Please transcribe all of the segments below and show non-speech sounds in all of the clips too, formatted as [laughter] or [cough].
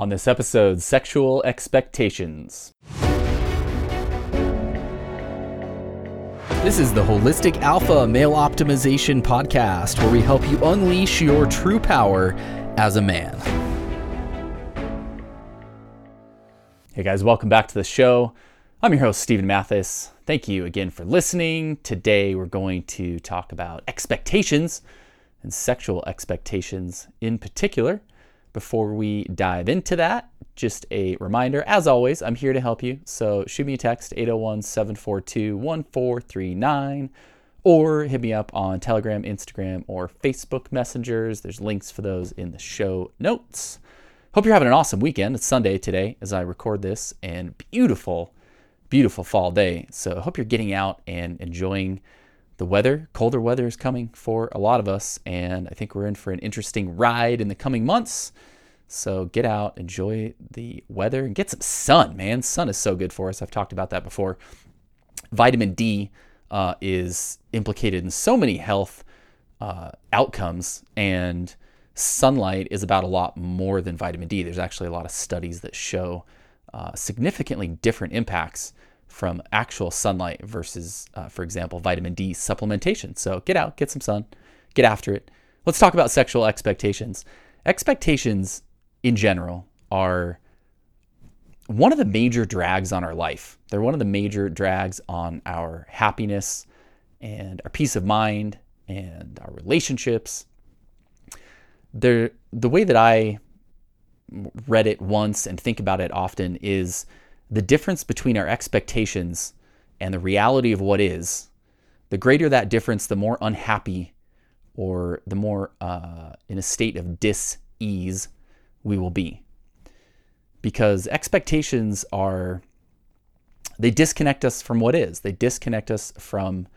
On this episode, sexual expectations. This is the Holistic Alpha Male Optimization Podcast, where we help you unleash your true power as a man. Hey guys, welcome back to the show. I'm your host, Steven Mathis. Thank you again for listening. Today, we're going to talk about expectations and sexual expectations in particular. Before we dive into that, just a reminder as always, I'm here to help you. So shoot me a text 801 742 1439 or hit me up on Telegram, Instagram, or Facebook messengers. There's links for those in the show notes. Hope you're having an awesome weekend. It's Sunday today as I record this, and beautiful, beautiful fall day. So hope you're getting out and enjoying the weather. Colder weather is coming for a lot of us, and I think we're in for an interesting ride in the coming months. So get out, enjoy the weather, and get some sun, man. Sun is so good for us. I've talked about that before. Vitamin D uh, is implicated in so many health uh, outcomes, and sunlight is about a lot more than vitamin D. There's actually a lot of studies that show uh, significantly different impacts from actual sunlight versus, uh, for example, vitamin D supplementation. So get out, get some sun, get after it. Let's talk about sexual expectations. Expectations in general are one of the major drags on our life. They're one of the major drags on our happiness and our peace of mind and our relationships. They're, the way that I read it once and think about it often is the difference between our expectations and the reality of what is, the greater that difference, the more unhappy or the more uh, in a state of dis ease we will be. Because expectations are, they disconnect us from what is, they disconnect us from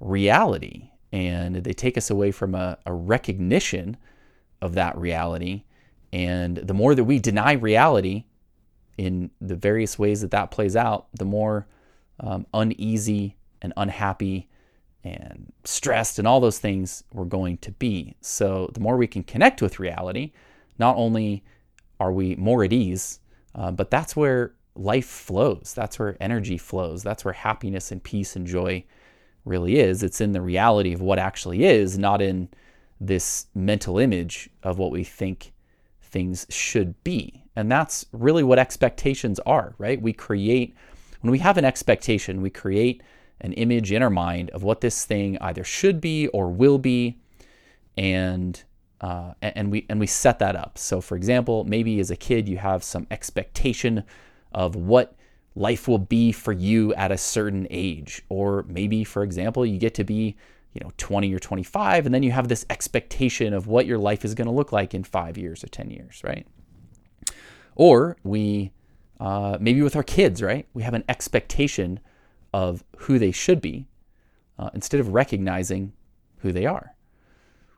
reality, and they take us away from a, a recognition of that reality. And the more that we deny reality, in the various ways that that plays out, the more um, uneasy and unhappy and stressed and all those things we're going to be. So, the more we can connect with reality, not only are we more at ease, uh, but that's where life flows. That's where energy flows. That's where happiness and peace and joy really is. It's in the reality of what actually is, not in this mental image of what we think things should be. And that's really what expectations are, right? We create, when we have an expectation, we create an image in our mind of what this thing either should be or will be. And uh, and we and we set that up. So, for example, maybe as a kid you have some expectation of what life will be for you at a certain age, or maybe, for example, you get to be you know 20 or 25, and then you have this expectation of what your life is going to look like in five years or 10 years, right? Or we, uh, maybe with our kids, right? We have an expectation of who they should be uh, instead of recognizing who they are.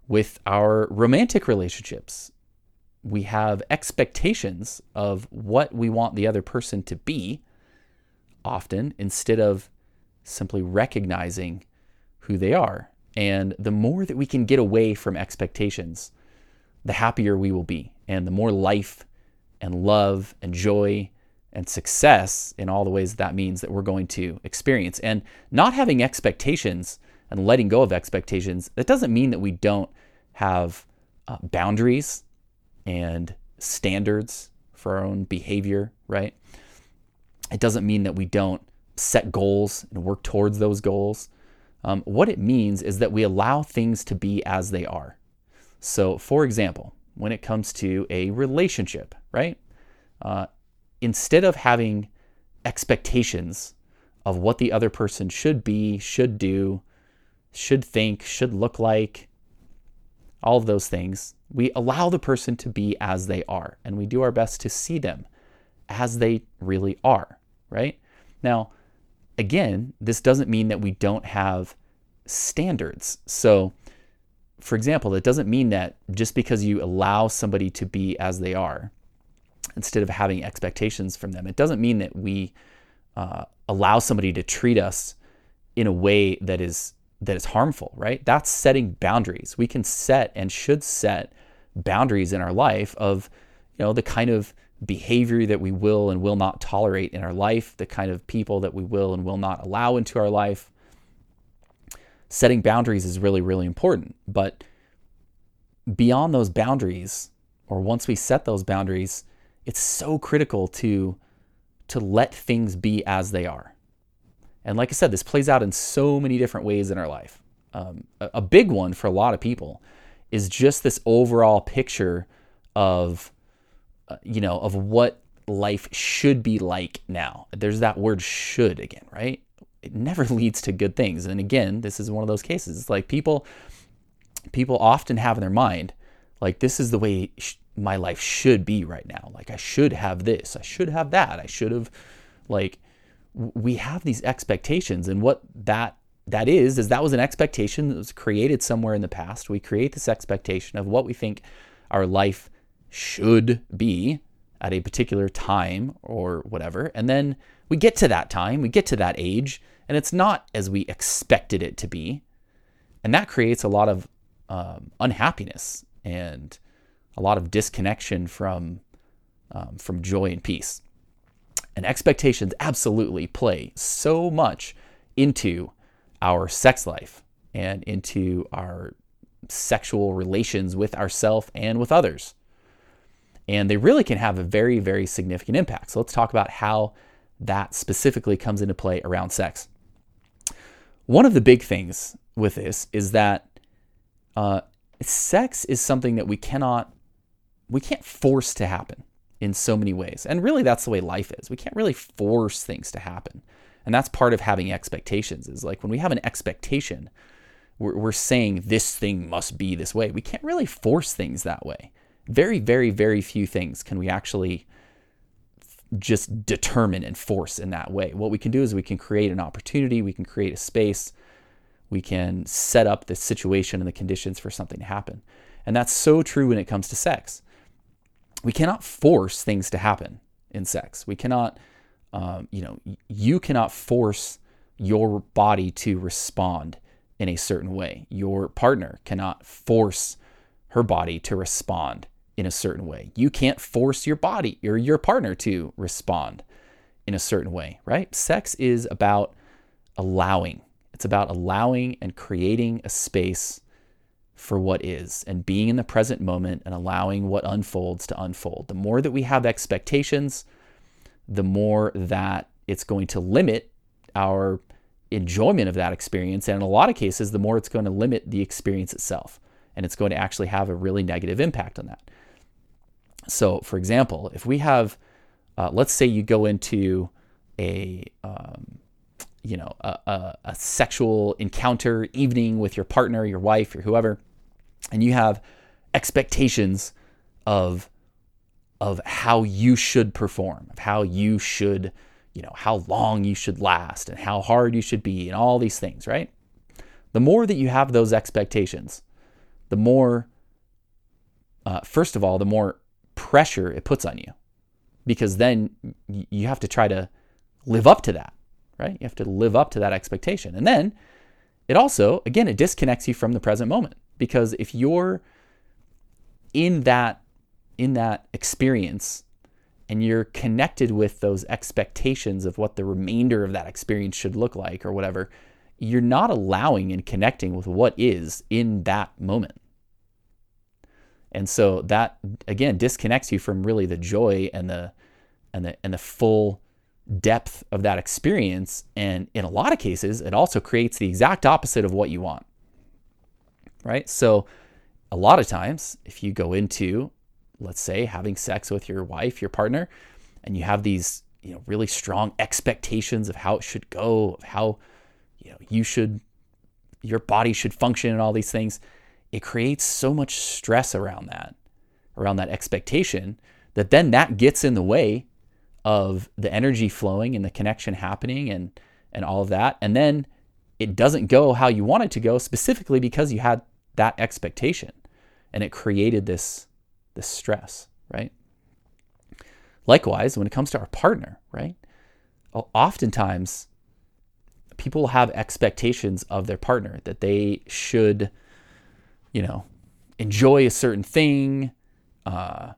With our romantic relationships, we have expectations of what we want the other person to be often instead of simply recognizing who they are. And the more that we can get away from expectations, the happier we will be, and the more life and love and joy and success in all the ways that, that means that we're going to experience. And not having expectations and letting go of expectations, that doesn't mean that we don't have uh, boundaries and standards for our own behavior, right? It doesn't mean that we don't set goals and work towards those goals. Um, what it means is that we allow things to be as they are. So, for example, when it comes to a relationship, right? Uh, instead of having expectations of what the other person should be, should do, should think, should look like, all of those things, we allow the person to be as they are and we do our best to see them as they really are, right? Now, again, this doesn't mean that we don't have standards. So, for example, it doesn't mean that just because you allow somebody to be as they are, instead of having expectations from them, it doesn't mean that we uh, allow somebody to treat us in a way that is that is harmful, right? That's setting boundaries. We can set and should set boundaries in our life of, you know, the kind of behavior that we will and will not tolerate in our life, the kind of people that we will and will not allow into our life. Setting boundaries is really, really important. But beyond those boundaries, or once we set those boundaries, it's so critical to to let things be as they are. And like I said, this plays out in so many different ways in our life. Um, a, a big one for a lot of people is just this overall picture of, uh, you know, of what life should be like now. There's that word should again, right? It never [laughs] leads to good things. And again, this is one of those cases. It's like people, people often have in their mind, like, this is the way sh- my life should be right now. Like, I should have this, I should have that, I should have, like, we have these expectations and what that that is is that was an expectation that was created somewhere in the past we create this expectation of what we think our life should be at a particular time or whatever. And then we get to that time we get to that age and it's not as we expected it to be. And that creates a lot of um, unhappiness and a lot of disconnection from um, from joy and peace. And expectations absolutely play so much into our sex life and into our sexual relations with ourselves and with others. And they really can have a very, very significant impact. So let's talk about how that specifically comes into play around sex. One of the big things with this is that uh, sex is something that we cannot, we can't force to happen in so many ways. And really, that's the way life is. We can't really force things to happen. And that's part of having expectations is like when we have an expectation, we're, we're saying this thing must be this way. We can't really force things that way. Very, very, very few things can we actually just determine and force in that way. What we can do is we can create an opportunity, we can create a space, we can set up the situation and the conditions for something to happen. And that's so true when it comes to sex we cannot force things to happen in sex. We cannot, um, you know, you cannot force your body to respond in a certain way. Your partner cannot force her body to respond in a certain way. You can't force your body or your partner to respond in a certain way, right? Sex is about allowing. It's about allowing and creating a space for what is and being in the present moment and allowing what unfolds to unfold. The more that we have expectations, the more that it's going to limit our enjoyment of that experience. And in a lot of cases, the more it's going to limit the experience itself. And it's going to actually have a really negative impact on that. So, for example, if we have, uh, let's say you go into a, um, you know, a, a, a sexual encounter evening with your partner, your wife, or whoever, and you have expectations of of how you should perform, of how you should, you know, how long you should last and how hard you should be and all these things, right? The more that you have those expectations, the more uh, first of all, the more pressure it puts on you because then you have to try to live up to that, right? You have to live up to that expectation. And then it also, again, it disconnects you from the present moment because if you're in that in that experience and you're connected with those expectations of what the remainder of that experience should look like or whatever, you're not allowing and connecting with what is in that moment. And so that again disconnects you from really the joy and the and the and the full depth of that experience and in a lot of cases it also creates the exact opposite of what you want right? So, a lot of times, if you go into, let's say, having sex with your wife, your partner, and you have these, you know, really strong expectations of how it should go, of how, you know, you should, your body should function, and all these things, it creates so much stress around that, around that expectation, that then that gets in the way of the energy flowing and the connection happening and and all of that, and then it doesn't go how you want it to go specifically because you had that expectation and it created this this stress right? Likewise when it comes to our partner right oftentimes people have expectations of their partner that they should you know enjoy a certain thing uh,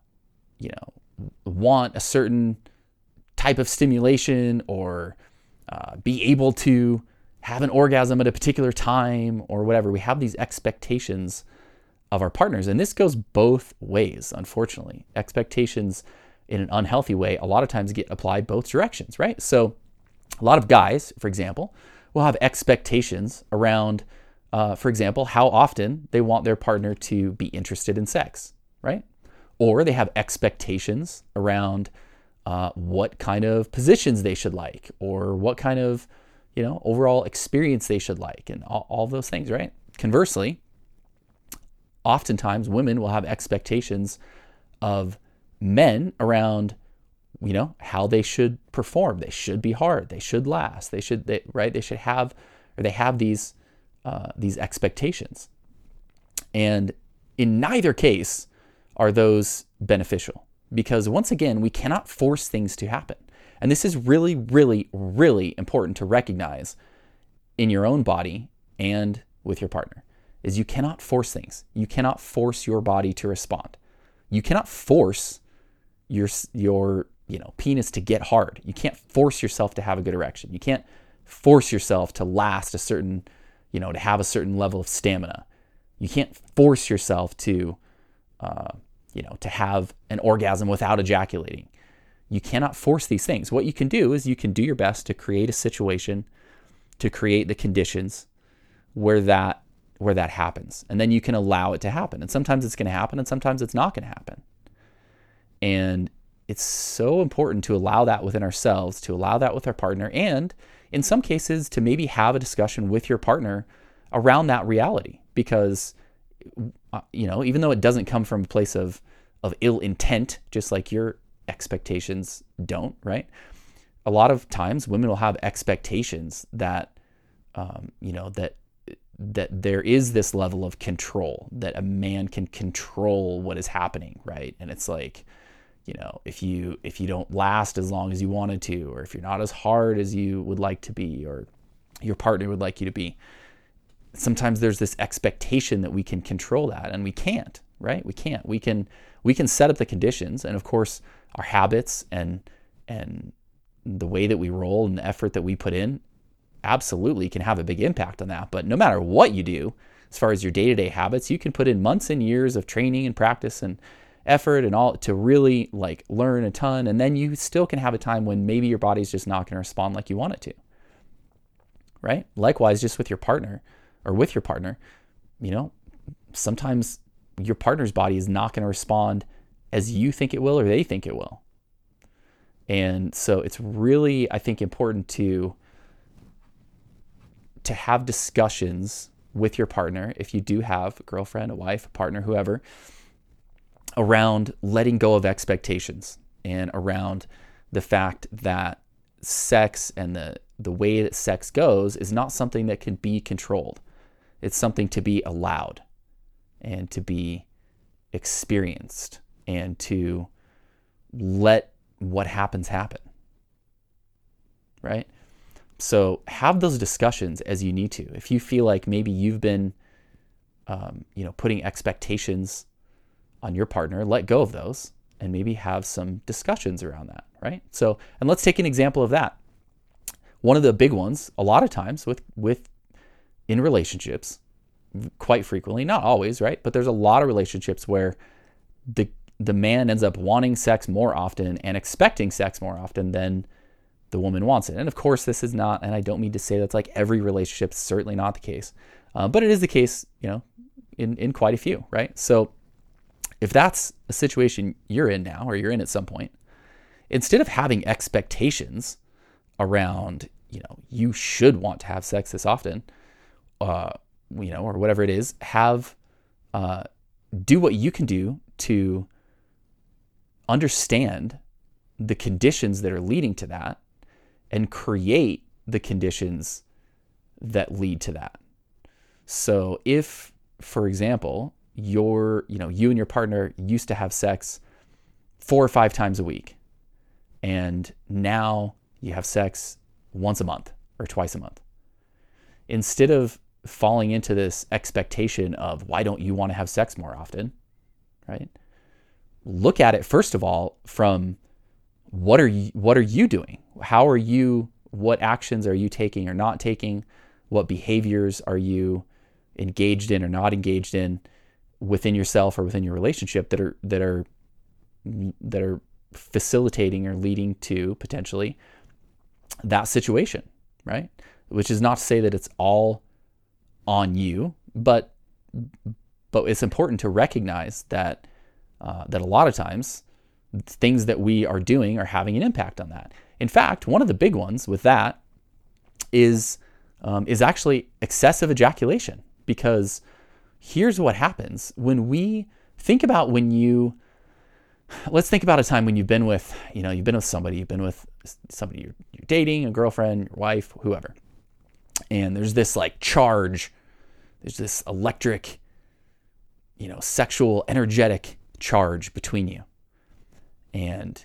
you know want a certain type of stimulation or uh, be able to have an orgasm at a particular time or whatever. We have these expectations of our partners. And this goes both ways, unfortunately. Expectations in an unhealthy way a lot of times get applied both directions, right? So a lot of guys, for example, will have expectations around, uh, for example, how often they want their partner to be interested in sex, right? Or they have expectations around uh, what kind of positions they should like or what kind of you know overall experience they should like and all, all those things right? Conversely oftentimes women will have expectations of men around you know how they should perform. They should be hard. They should last. They should they, right? They should have or they have these uh, these expectations and in neither case are those beneficial because once again we cannot force things to happen and this is really really really important to recognize in your own body and with your partner is you cannot force things you cannot force your body to respond you cannot force your your you know penis to get hard. You can't force yourself to have a good erection. You can't force yourself to last a certain you know to have a certain level of stamina. You can't force yourself to uh, you know to have an orgasm without ejaculating. You cannot force these things. What you can do is you can do your best to create a situation to create the conditions where that where that happens. And then you can allow it to happen. And sometimes it's going to happen and sometimes it's not going to happen. And it's so important to allow that within ourselves, to allow that with our partner, and in some cases, to maybe have a discussion with your partner around that reality. Because, uh, you know, even though it doesn't come from a place of, of ill intent, just like your expectations don't, right? A lot of times women will have expectations that, um, you know, that that there is this level of control that a man can control what is happening right and it's like you know if you if you don't last as long as you wanted to or if you're not as hard as you would like to be or your partner would like you to be sometimes there's this expectation that we can control that and we can't right? We can't. We can we can set up the conditions and of course our habits and and the way that we roll and the effort that we put in absolutely can have a big impact on that. But no matter what you do as far as your day-to-day habits you can put in months and years of training and practice and effort and all to really like learn a ton and then you still can have a time when maybe your body's just not going to respond like you want it to. Right? Likewise just with your partner or with your partner you know sometimes your partner's body is not going to respond as you think it will or they think it will. And so it's really i think important to to have discussions with your partner if you do have a girlfriend a wife a partner whoever around letting go of expectations and around the fact that sex and the, the way that sex goes is not something that can be controlled. It's something to be allowed and to be experienced and to let what happens happen. Right? So have those discussions as you need to. If you feel like maybe you've been, um, you know, putting expectations on your partner, let go of those and maybe have some discussions around that, right? So, and let's take an example of that. One of the big ones, a lot of times with with in relationships, quite frequently, not always, right? But there's a lot of relationships where the the man ends up wanting sex more often and expecting sex more often than the woman wants it. And of course, this is not, and I don't mean to say that's like every relationship, certainly not the case, uh, but it is the case, you know, in, in quite a few, right? So if that's a situation you're in now or you're in at some point, instead of having expectations around, you know, you should want to have sex this often, uh, you know, or whatever it is, have uh, do what you can do to understand the conditions that are leading to that and create the conditions that lead to that. So if, for example, your, you know, you and your partner used to have sex four or five times a week. And now you have sex once a month or twice a month. Instead of falling into this expectation of why don't you want to have sex more often, right? Look at it, first of all, from what are you what are you doing? How are you what actions are you taking or not taking? What behaviors are you engaged in or not engaged in within yourself or within your relationship that are that are that are facilitating or leading to potentially that situation, right? Which is not to say that it's all on you, but but it's important to recognize that uh, that a lot of times things that we are doing are having an impact on that. In fact, one of the big ones with that is um, is actually excessive ejaculation because here's what happens. When we think about when you let's think about a time when you've been with you know you've been with somebody you've been with somebody you're, you're dating a girlfriend your wife whoever. And there's this like charge there's this electric you know sexual energetic charge between you. And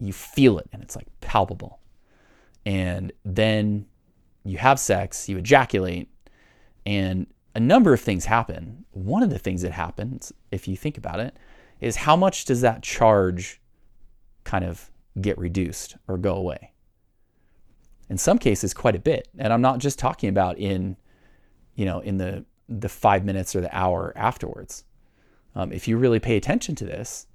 you feel it and it's like palpable. And then you have sex you ejaculate and a number of things happen one of the things that happens if you think about it is how much does that charge kind of get reduced or go away? In some cases, quite a bit. And I'm not just talking about in, you know, in the the five minutes or the hour afterwards. Um, if you really pay attention to this,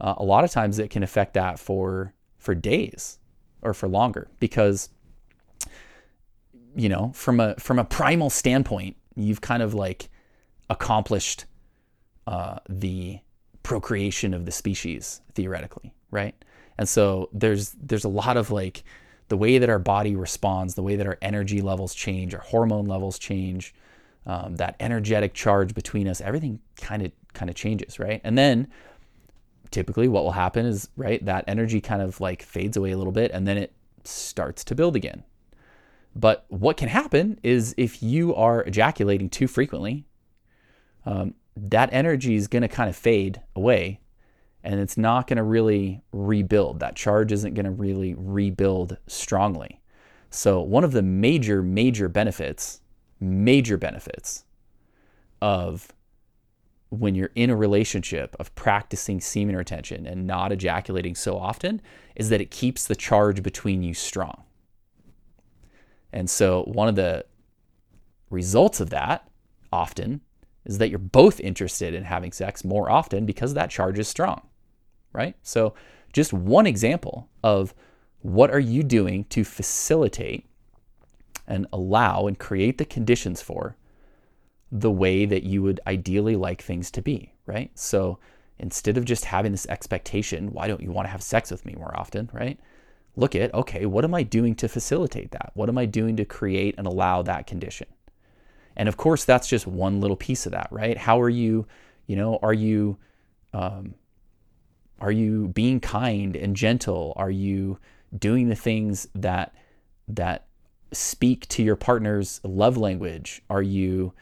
uh, a lot of times it can affect that for for days or for longer because you know from a from a primal standpoint you've kind of like accomplished uh, the procreation of the species theoretically, right? And so there's there's a lot of like the way that our body responds, the way that our energy levels change, our hormone levels change, um, that energetic charge between us, everything kind of kind of changes, right? And then typically what will happen is right that energy kind of like fades away a little bit and then it starts to build again. But what can happen is if you are ejaculating too frequently, um, that energy is going to kind of fade away and it's not going to really rebuild. That charge isn't going to really rebuild strongly. So, one of the major, major benefits, major benefits of when you're in a relationship of practicing semen retention and not ejaculating so often is that it keeps the charge between you strong. And so, one of the results of that often is that you're both interested in having sex more often because that charge is strong, right? So, just one example of what are you doing to facilitate and allow and create the conditions for the way that you would ideally like things to be, right? So, instead of just having this expectation, why don't you want to have sex with me more often, right? Look at, okay, what am I doing to facilitate that? What am I doing to create and allow that condition? And of course, that's just one little piece of that, right? How are you, you know, are you, um, are you being kind and gentle? Are you doing the things that that speak to your partner's love language? Are you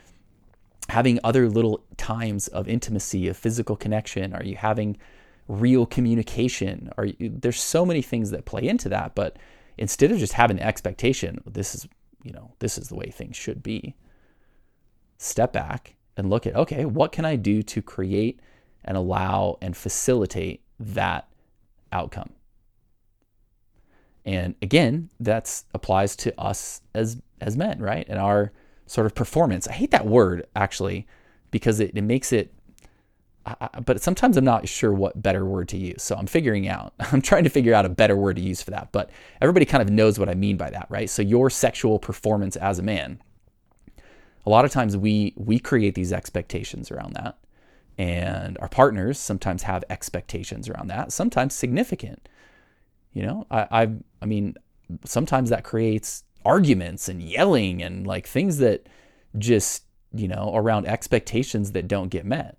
having other little times of intimacy, of physical connection? Are you having real communication? Are you, there's so many things that play into that, but instead of just having the expectation, this is, you know, this is the way things should be step back and look at okay, what can I do to create and allow and facilitate that outcome? And again, that applies to us as as men, right? And our sort of performance. I hate that word actually because it, it makes it I, but sometimes I'm not sure what better word to use. So I'm figuring out, [laughs] I'm trying to figure out a better word to use for that. But everybody kind of knows what I mean by that, right? So your sexual performance as a man a lot of times we we create these expectations around that and our partners sometimes have expectations around that sometimes significant you know i i, I mean sometimes that creates arguments and yelling and like things that just you know around expectations that don't get met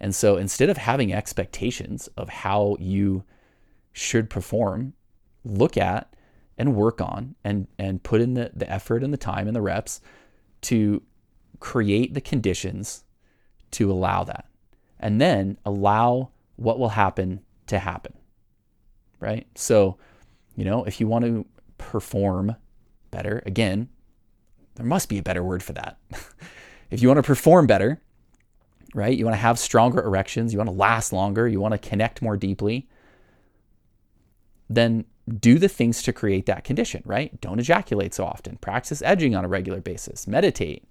and so instead of having expectations of how you should perform look at and work on and and put in the, the effort and the time and the reps to create the conditions to allow that. And then allow what will happen to happen. Right? So, you know, if you want to perform better, again, there must be a better word for that. [laughs] if you want to perform better, right? You want to have stronger erections, you want to last longer, you want to connect more deeply. then do the things to create that condition, right? Don't ejaculate so often. Practice edging on a regular basis. Meditate.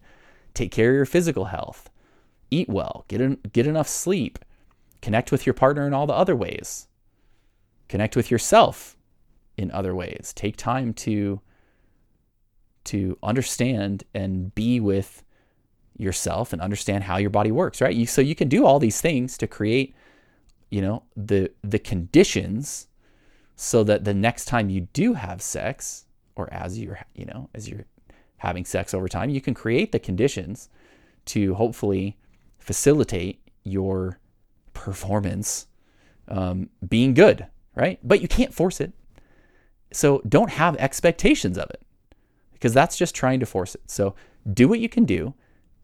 Take care of your physical health. Eat well. Get, in, get enough sleep. Connect with your partner in all the other ways. Connect with yourself in other ways. Take time to to understand and be with yourself and understand how your body works, right? You, so you can do all these things to create, you know, the the conditions so that the next time you do have sex or as you're, you know, as you're having sex over time, you can create the conditions to hopefully facilitate your performance um, being good, right? But you can't force it. So don't have expectations of it because that's just trying to force it. So do what you can do,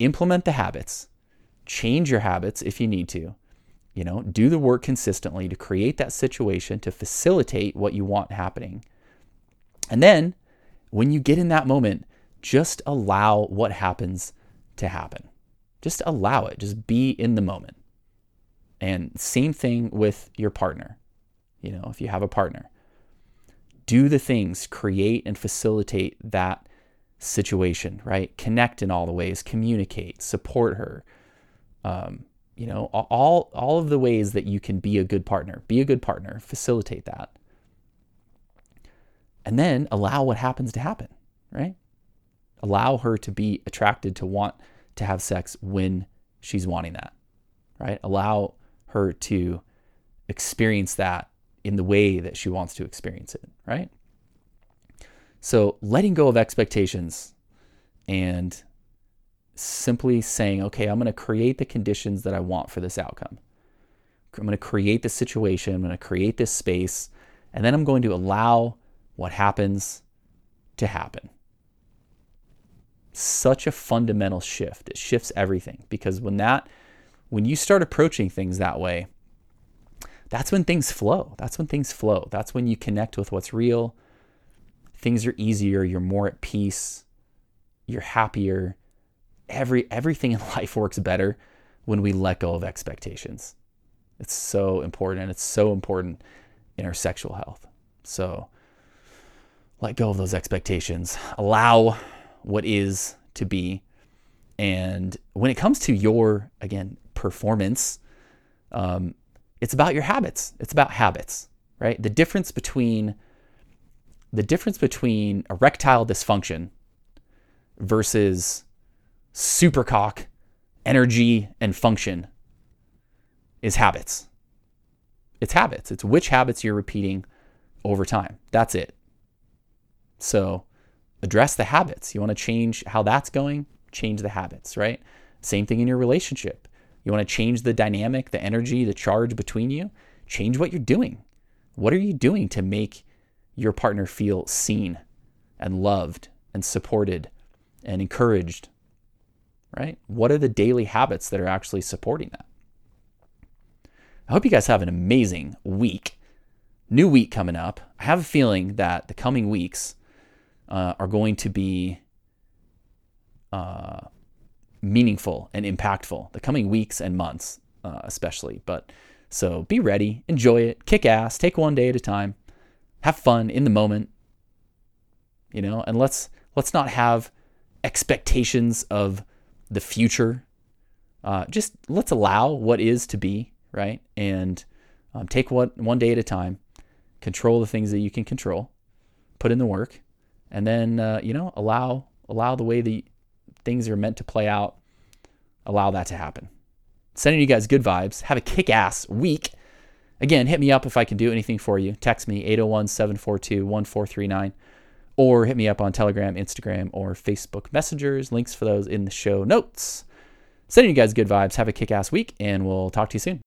implement the habits, change your habits if you need to, you know, do the work consistently to create that situation to facilitate what you want happening. And then when you get in that moment, just allow what happens to happen. Just allow it. Just be in the moment. And same thing with your partner. You know, if you have a partner, do the things, create and facilitate that situation, right? Connect in all the ways, communicate, support her. Um, you know, all all of the ways that you can be a good partner. Be a good partner, facilitate that. And then allow what happens to happen, right? Allow her to be attracted to want to have sex when she's wanting that, right? Allow her to experience that in the way that she wants to experience it, right? So letting go of expectations and simply saying, okay, I'm going to create the conditions that I want for this outcome. I'm going to create the situation, I'm going to create this space, and then I'm going to allow what happens to happen. Such a fundamental shift. It shifts everything because when that when you start approaching things that way, that's when things flow. That's when things flow. That's when you connect with what's real. Things are easier, you're more at peace, you're happier, every everything in [laughs] life works better when we let go of expectations. It's so important and it's so important in our sexual health. So let go of those expectations. Allow what is to be. And when it comes to your, again, performance, um, it's about your habits. It's about habits, right? The difference between the difference between erectile dysfunction versus supercock energy and function is habits. It's habits. It's which habits you're repeating over time. That's it. So address the habits. You want to change how that's going? Change the habits, right? Same thing in your relationship. You want to change the dynamic, the energy, the charge between you? Change what you're doing. What are you doing to make your partner feel seen and loved and supported and encouraged right? What are the daily habits that are actually supporting that? I hope you guys have an amazing week. New week coming up. I have a feeling that the coming weeks uh, are going to be uh, meaningful and impactful. The coming weeks and months, uh, especially. But so be ready, enjoy it, kick ass, take one day at a time, have fun in the moment. You know, and let's let's not have expectations of the future. Uh, just let's allow what is to be, right? And um, take what one day at a time, control the things that you can control, put in the work, and then uh, you know allow allow the way the things are meant to play out, allow that to happen. Sending you guys good vibes. Have a kick ass week. Again, hit me up if I can do anything for you. Text me 801 742 1439 or hit me up on Telegram, Instagram, or Facebook Messengers. Links for those in the show notes. Sending you guys good vibes. Have a kick ass week, and we'll talk to you soon.